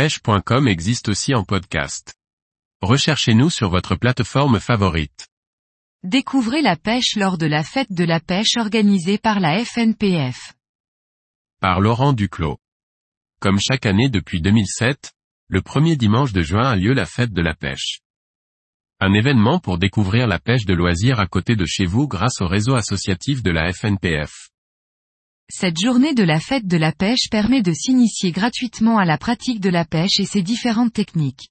pêche.com existe aussi en podcast. Recherchez-nous sur votre plateforme favorite. Découvrez la pêche lors de la fête de la pêche organisée par la FNPF. Par Laurent Duclos. Comme chaque année depuis 2007, le premier dimanche de juin a lieu la fête de la pêche. Un événement pour découvrir la pêche de loisirs à côté de chez vous grâce au réseau associatif de la FNPF. Cette journée de la fête de la pêche permet de s'initier gratuitement à la pratique de la pêche et ses différentes techniques.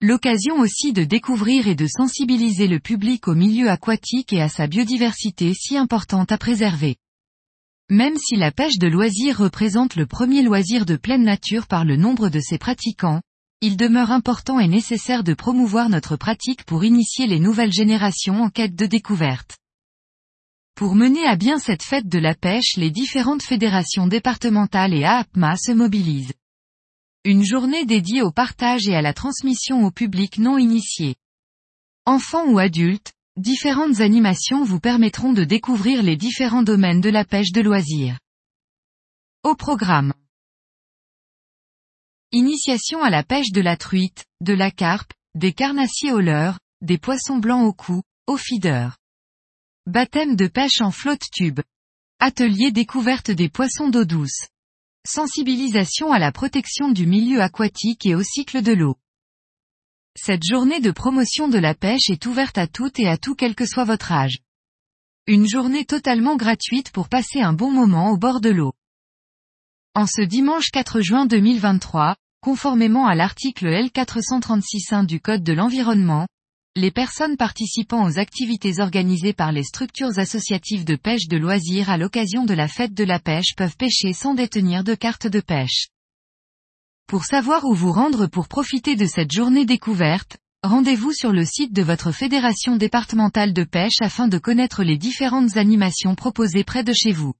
L'occasion aussi de découvrir et de sensibiliser le public au milieu aquatique et à sa biodiversité si importante à préserver. Même si la pêche de loisir représente le premier loisir de pleine nature par le nombre de ses pratiquants, il demeure important et nécessaire de promouvoir notre pratique pour initier les nouvelles générations en quête de découverte. Pour mener à bien cette fête de la pêche les différentes fédérations départementales et AAPMA se mobilisent. Une journée dédiée au partage et à la transmission au public non initié. Enfants ou adultes, différentes animations vous permettront de découvrir les différents domaines de la pêche de loisirs. Au programme. Initiation à la pêche de la truite, de la carpe, des carnassiers au leurre, des poissons blancs au cou, au feeder. Baptême de pêche en flotte tube. Atelier découverte des poissons d'eau douce. Sensibilisation à la protection du milieu aquatique et au cycle de l'eau. Cette journée de promotion de la pêche est ouverte à toutes et à tout quel que soit votre âge. Une journée totalement gratuite pour passer un bon moment au bord de l'eau. En ce dimanche 4 juin 2023, conformément à l'article L436.1 du Code de l'environnement, les personnes participant aux activités organisées par les structures associatives de pêche de loisirs à l'occasion de la fête de la pêche peuvent pêcher sans détenir de carte de pêche. Pour savoir où vous rendre pour profiter de cette journée découverte, rendez-vous sur le site de votre fédération départementale de pêche afin de connaître les différentes animations proposées près de chez vous.